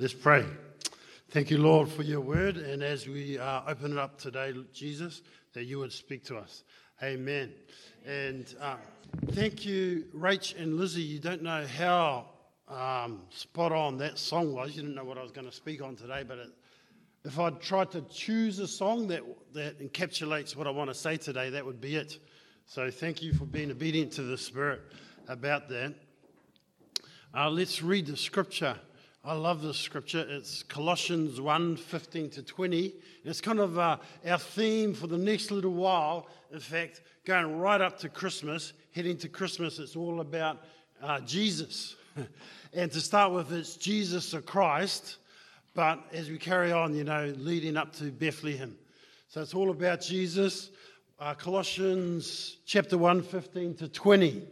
Let's pray. Thank you, Lord, for your word. And as we uh, open it up today, Jesus, that you would speak to us. Amen. And uh, thank you, Rach and Lizzie. You don't know how um, spot on that song was. You didn't know what I was going to speak on today, but it, if I'd tried to choose a song that, that encapsulates what I want to say today, that would be it. So thank you for being obedient to the Spirit about that. Uh, let's read the scripture. I love this scripture. It's Colossians 1 15 to 20. It's kind of uh, our theme for the next little while. In fact, going right up to Christmas, heading to Christmas, it's all about uh, Jesus. and to start with, it's Jesus the Christ. But as we carry on, you know, leading up to Bethlehem. So it's all about Jesus. Uh, Colossians chapter 1, 15 to 20.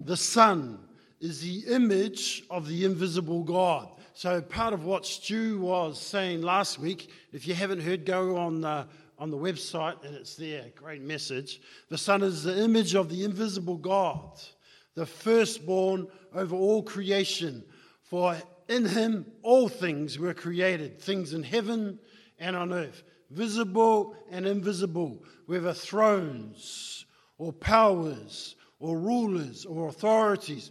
The Son is the image of the invisible God. So part of what Stu was saying last week, if you haven't heard, go on the, on the website and it's there. Great message. The Son is the image of the invisible God, the firstborn over all creation. For in him all things were created, things in heaven and on earth, visible and invisible, whether thrones or powers or rulers or authorities.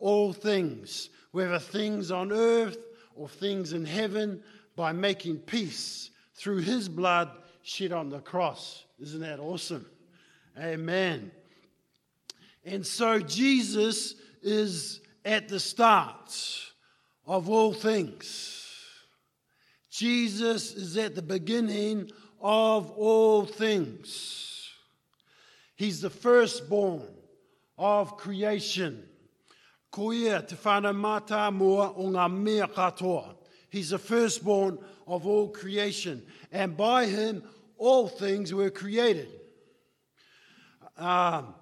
all things, whether things on earth or things in heaven, by making peace through his blood shed on the cross. Isn't that awesome? Amen. And so Jesus is at the start of all things. Jesus is at the beginning of all things. He's the firstborn of creation. Koia te whanamata mua o ngā mea katoa. He's the firstborn of all creation. And by him, all things were created. Um,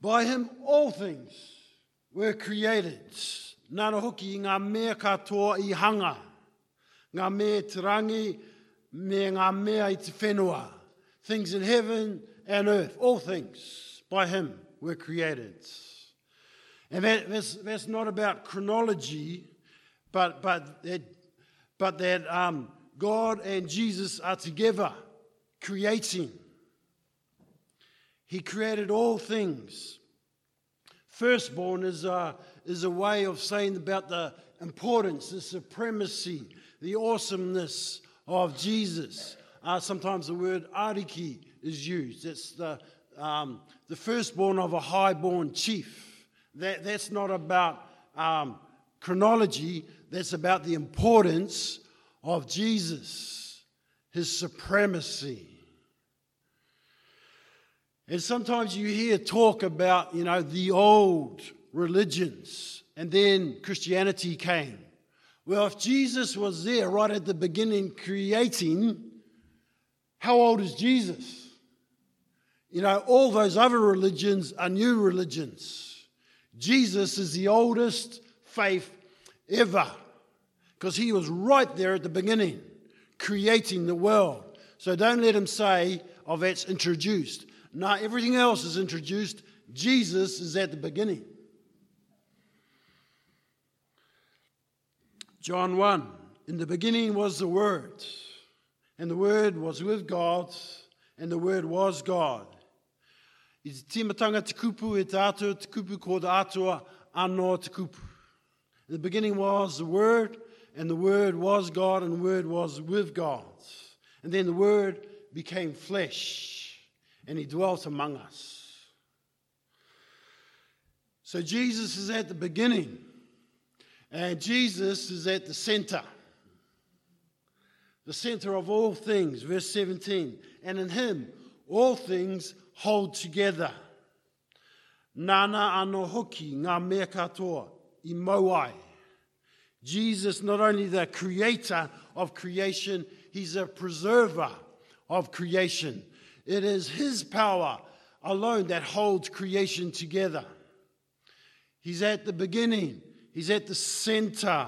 by him, all things were created. nana hoki i ngā mea katoa i hanga, ngā mea te rangi, me ngā mea i te whenua. Things in heaven and earth, all things by Him were created. And that, that's, that's not about chronology, but, but that, but that um, God and Jesus are together creating. He created all things. Firstborn is a, is a way of saying about the importance, the supremacy, the awesomeness of Jesus. Uh, sometimes the word ariki is used. It's the, um, the firstborn of a highborn chief. That, that's not about um, chronology, that's about the importance of Jesus, his supremacy. And sometimes you hear talk about, you know, the old religions, and then Christianity came. Well, if Jesus was there right at the beginning creating, how old is Jesus? You know, all those other religions are new religions. Jesus is the oldest faith ever because he was right there at the beginning creating the world. So don't let him say, oh, that's introduced. No, everything else is introduced. Jesus is at the beginning. John 1 In the beginning was the Word, and the Word was with God, and the Word was God. I te timatanga te kupu e te atua, te kupu ko te atua, anō te kupu. In the beginning was the Word, and the Word was God, and the Word was with God. And then the Word became flesh, and He dwelt among us. So Jesus is at the beginning. And Jesus is at the center, the center of all things, verse 17. And in him, all things hold together. Nana ano hoki ngā mea katoa i mauai. Jesus, not only the creator of creation, he's a preserver of creation. It is his power alone that holds creation together. He's at the beginning, he's at the center,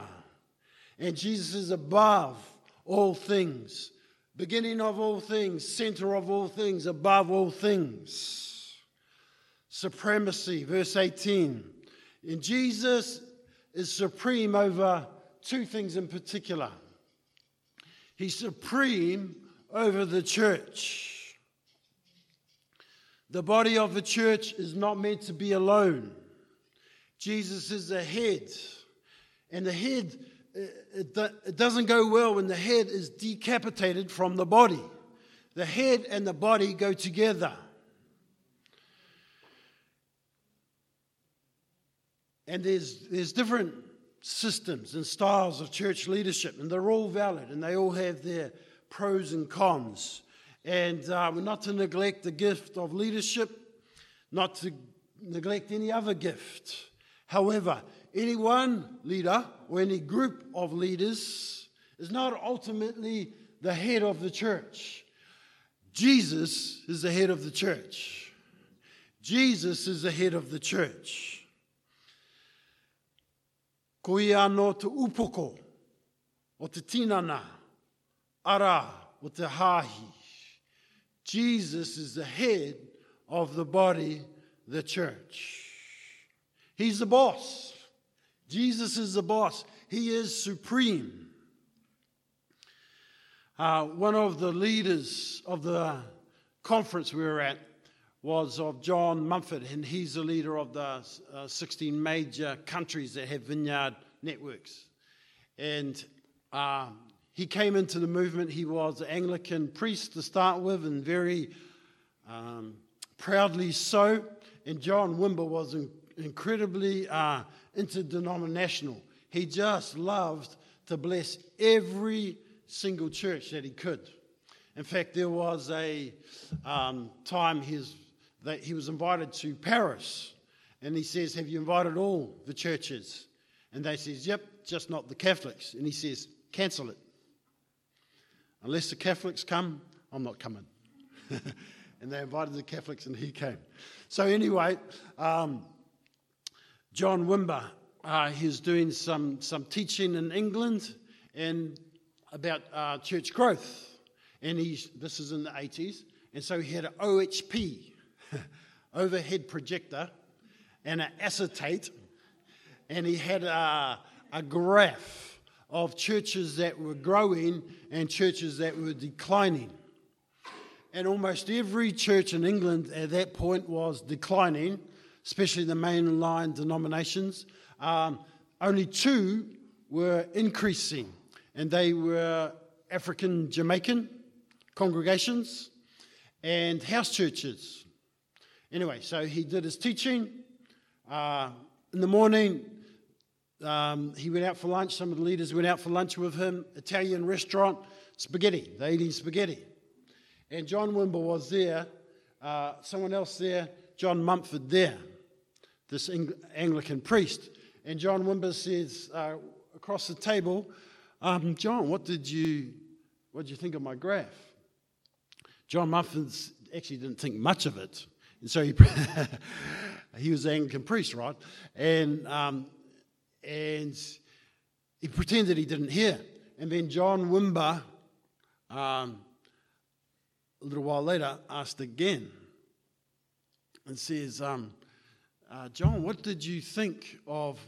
and Jesus is above all things, beginning of all things, center of all things, above all things. Supremacy, verse 18. And Jesus is supreme over two things in particular. He's supreme over the church. The body of the church is not meant to be alone. Jesus is the head, and the head it, doesn't go well when the head is decapitated from the body. The head and the body go together. And there's, there's different systems and styles of church leadership, and they're all valid and they all have their pros and cons. And uh, we're not to neglect the gift of leadership, not to neglect any other gift. However, any one leader or any group of leaders is not ultimately the head of the church. Jesus is the head of the church. Jesus is the head of the church. Ko ia no te upoko o te tinana, ara o te hahi. Jesus is the head of the body, the church. He's the boss. Jesus is the boss. He is supreme. Uh, one of the leaders of the conference we were at was of John Mumford, and he's the leader of the uh, 16 major countries that have vineyard networks. And uh, he came into the movement. He was an Anglican priest to start with, and very um, proudly so. And John Wimber was in, incredibly uh, interdenominational. He just loved to bless every single church that he could. In fact, there was a um, time his that he was invited to Paris. And he says, Have you invited all the churches? And they says, Yep, just not the Catholics. And he says, Cancel it. Unless the Catholics come, I'm not coming. and they invited the Catholics and he came. So, anyway, um, John Wimber, uh, he's doing some, some teaching in England and about uh, church growth. And he's, this is in the 80s. And so he had an OHP, overhead projector and an acetate, and he had a, a graph of churches that were growing and churches that were declining. And almost every church in England at that point was declining, especially the mainline denominations. Um, only two were increasing, and they were African Jamaican congregations and house churches. Anyway, so he did his teaching. Uh, in the morning, um, he went out for lunch. Some of the leaders went out for lunch with him. Italian restaurant, spaghetti. They eating spaghetti. And John Wimber was there. Uh, someone else there, John Mumford there, this Ang- Anglican priest. And John Wimber says uh, across the table, um, John, what did you what did you think of my graph? John Mumford actually didn't think much of it. And so he, he was an Anglican priest, right? And, um, and he pretended he didn't hear. And then John Wimber, um, a little while later, asked again and says, um, uh, John, what did you think of,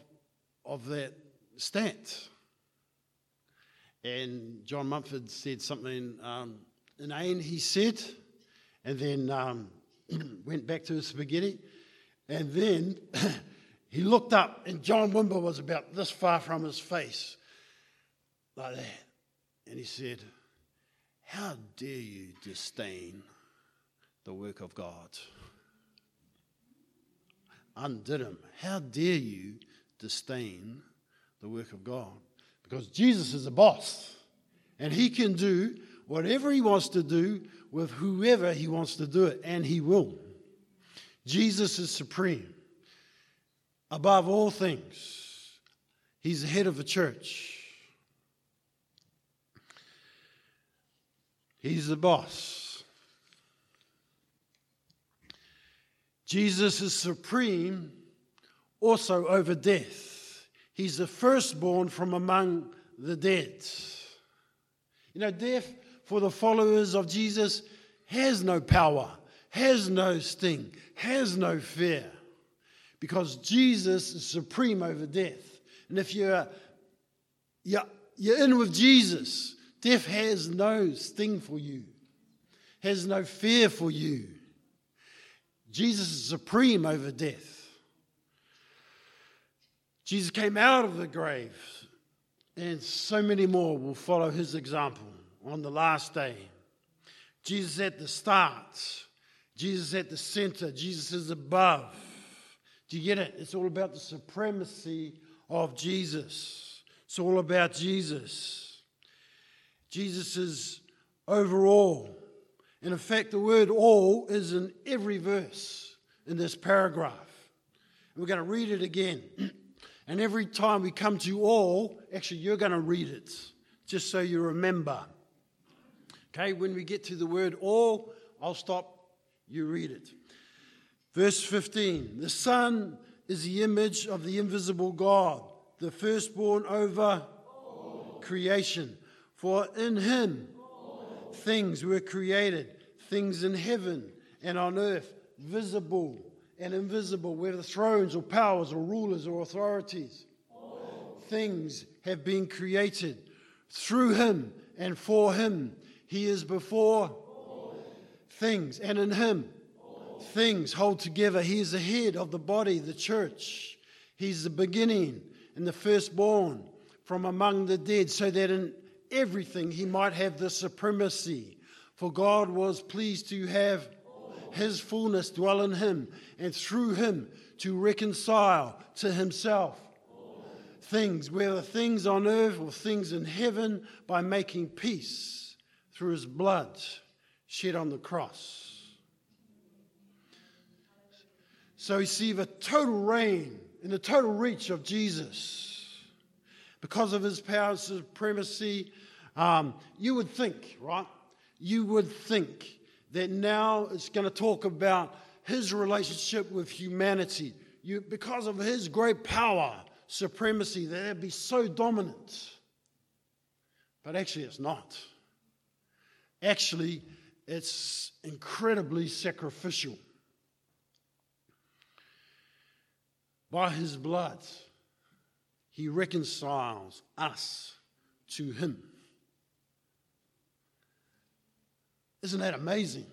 of that stat? And John Mumford said something um, inane, he said, and then um, went back to his spaghetti. And then he looked up, and John Wimber was about this far from his face, like that. And he said, How dare you disdain the work of God? Undid him. How dare you disdain the work of God? Because Jesus is a boss, and he can do whatever he wants to do with whoever he wants to do it, and he will. Jesus is supreme above all things. He's the head of the church. He's the boss. Jesus is supreme also over death. He's the firstborn from among the dead. You know, death for the followers of Jesus has no power, has no sting, has no fear, because Jesus is supreme over death. And if you're, you're, you're in with Jesus, death has no sting for you, has no fear for you. Jesus is supreme over death. Jesus came out of the grave, and so many more will follow his example on the last day. Jesus at the start, Jesus at the center, Jesus is above. Do you get it? It's all about the supremacy of Jesus. It's all about Jesus. Jesus is overall. And in fact, the word all is in every verse in this paragraph. we're going to read it again. and every time we come to all, actually, you're going to read it, just so you remember. Okay, when we get to the word all, I'll stop, you read it. Verse 15 The Son is the image of the invisible God, the firstborn over creation. For in him things were created, things in heaven and on earth, visible and invisible, whether thrones or powers or rulers or authorities. Things have been created through him and for him. He is before things, and in him things hold together. He is the head of the body, the church. He's the beginning and the firstborn from among the dead, so that in everything he might have the supremacy. For God was pleased to have his fullness dwell in him, and through him to reconcile to himself things, whether things on earth or things in heaven, by making peace through his blood shed on the cross. So we see the total reign and the total reach of Jesus. Because of his power and supremacy, um, you would think, right? You would think that now it's going to talk about his relationship with humanity. You, because of his great power, supremacy, that it'd be so dominant. But actually, it's not. Actually, it's incredibly sacrificial. By his blood, he reconciles us to him. Isn't that amazing?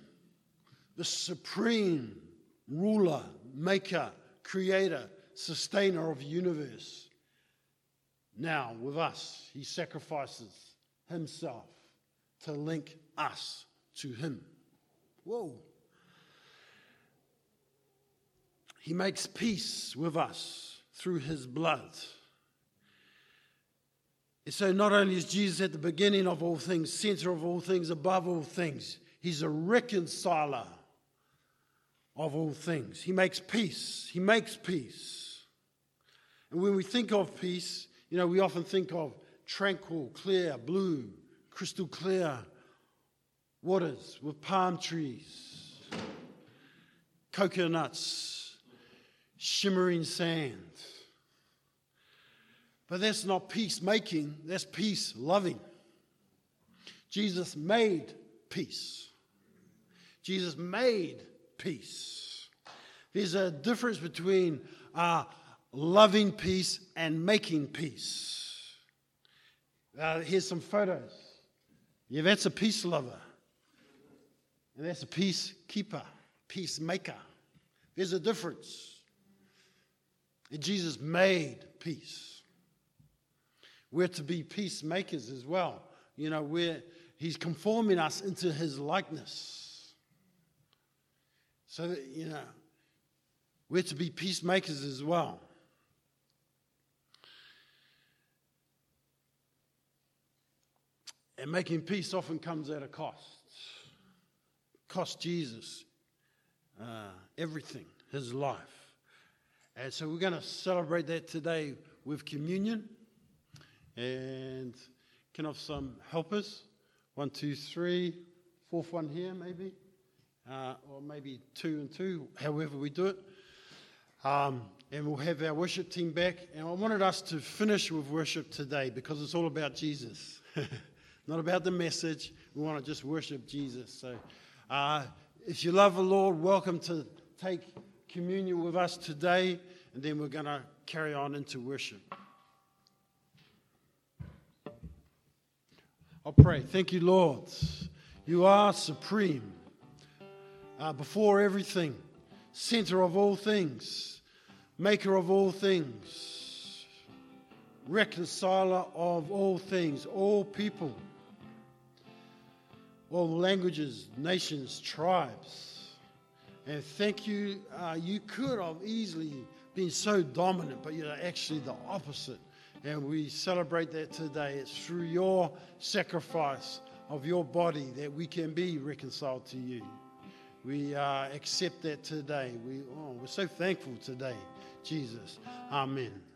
The supreme ruler, maker, creator, sustainer of the universe. Now, with us, he sacrifices himself to link us to him. Whoa. He makes peace with us through his blood. So, not only is Jesus at the beginning of all things, center of all things, above all things, he's a reconciler of all things. He makes peace. He makes peace. And when we think of peace, you know, we often think of tranquil, clear, blue, crystal clear waters with palm trees, coconuts, shimmering sand. But that's not peacemaking, that's peace loving. Jesus made peace. Jesus made peace. There's a difference between uh, loving peace and making peace. Uh, here's some photos. Yeah, that's a peace lover. And that's a peacekeeper, peacemaker. There's a difference. And Jesus made peace. We're to be peacemakers as well. You know, we're, he's conforming us into his likeness. So, that, you know, we're to be peacemakers as well. And making peace often comes at a cost. Cost Jesus uh, everything, his life. And so we're going to celebrate that today with communion. And can I have some helpers? One, two, three, fourth one here, maybe. Uh, or maybe two and two, however we do it. Um, and we'll have our worship team back. And I wanted us to finish with worship today because it's all about Jesus, not about the message. We want to just worship Jesus. So uh, if you love the Lord, welcome to take communion with us today. And then we're going to carry on into worship. I'll pray. Thank you, Lord. You are supreme, uh, before everything, center of all things, maker of all things, reconciler of all things, all people, all languages, nations, tribes. And thank you. Uh, you could have easily been so dominant, but you're actually the opposite. And we celebrate that today. It's through your sacrifice of your body that we can be reconciled to you. We uh, accept that today. We, oh, we're so thankful today, Jesus. Amen.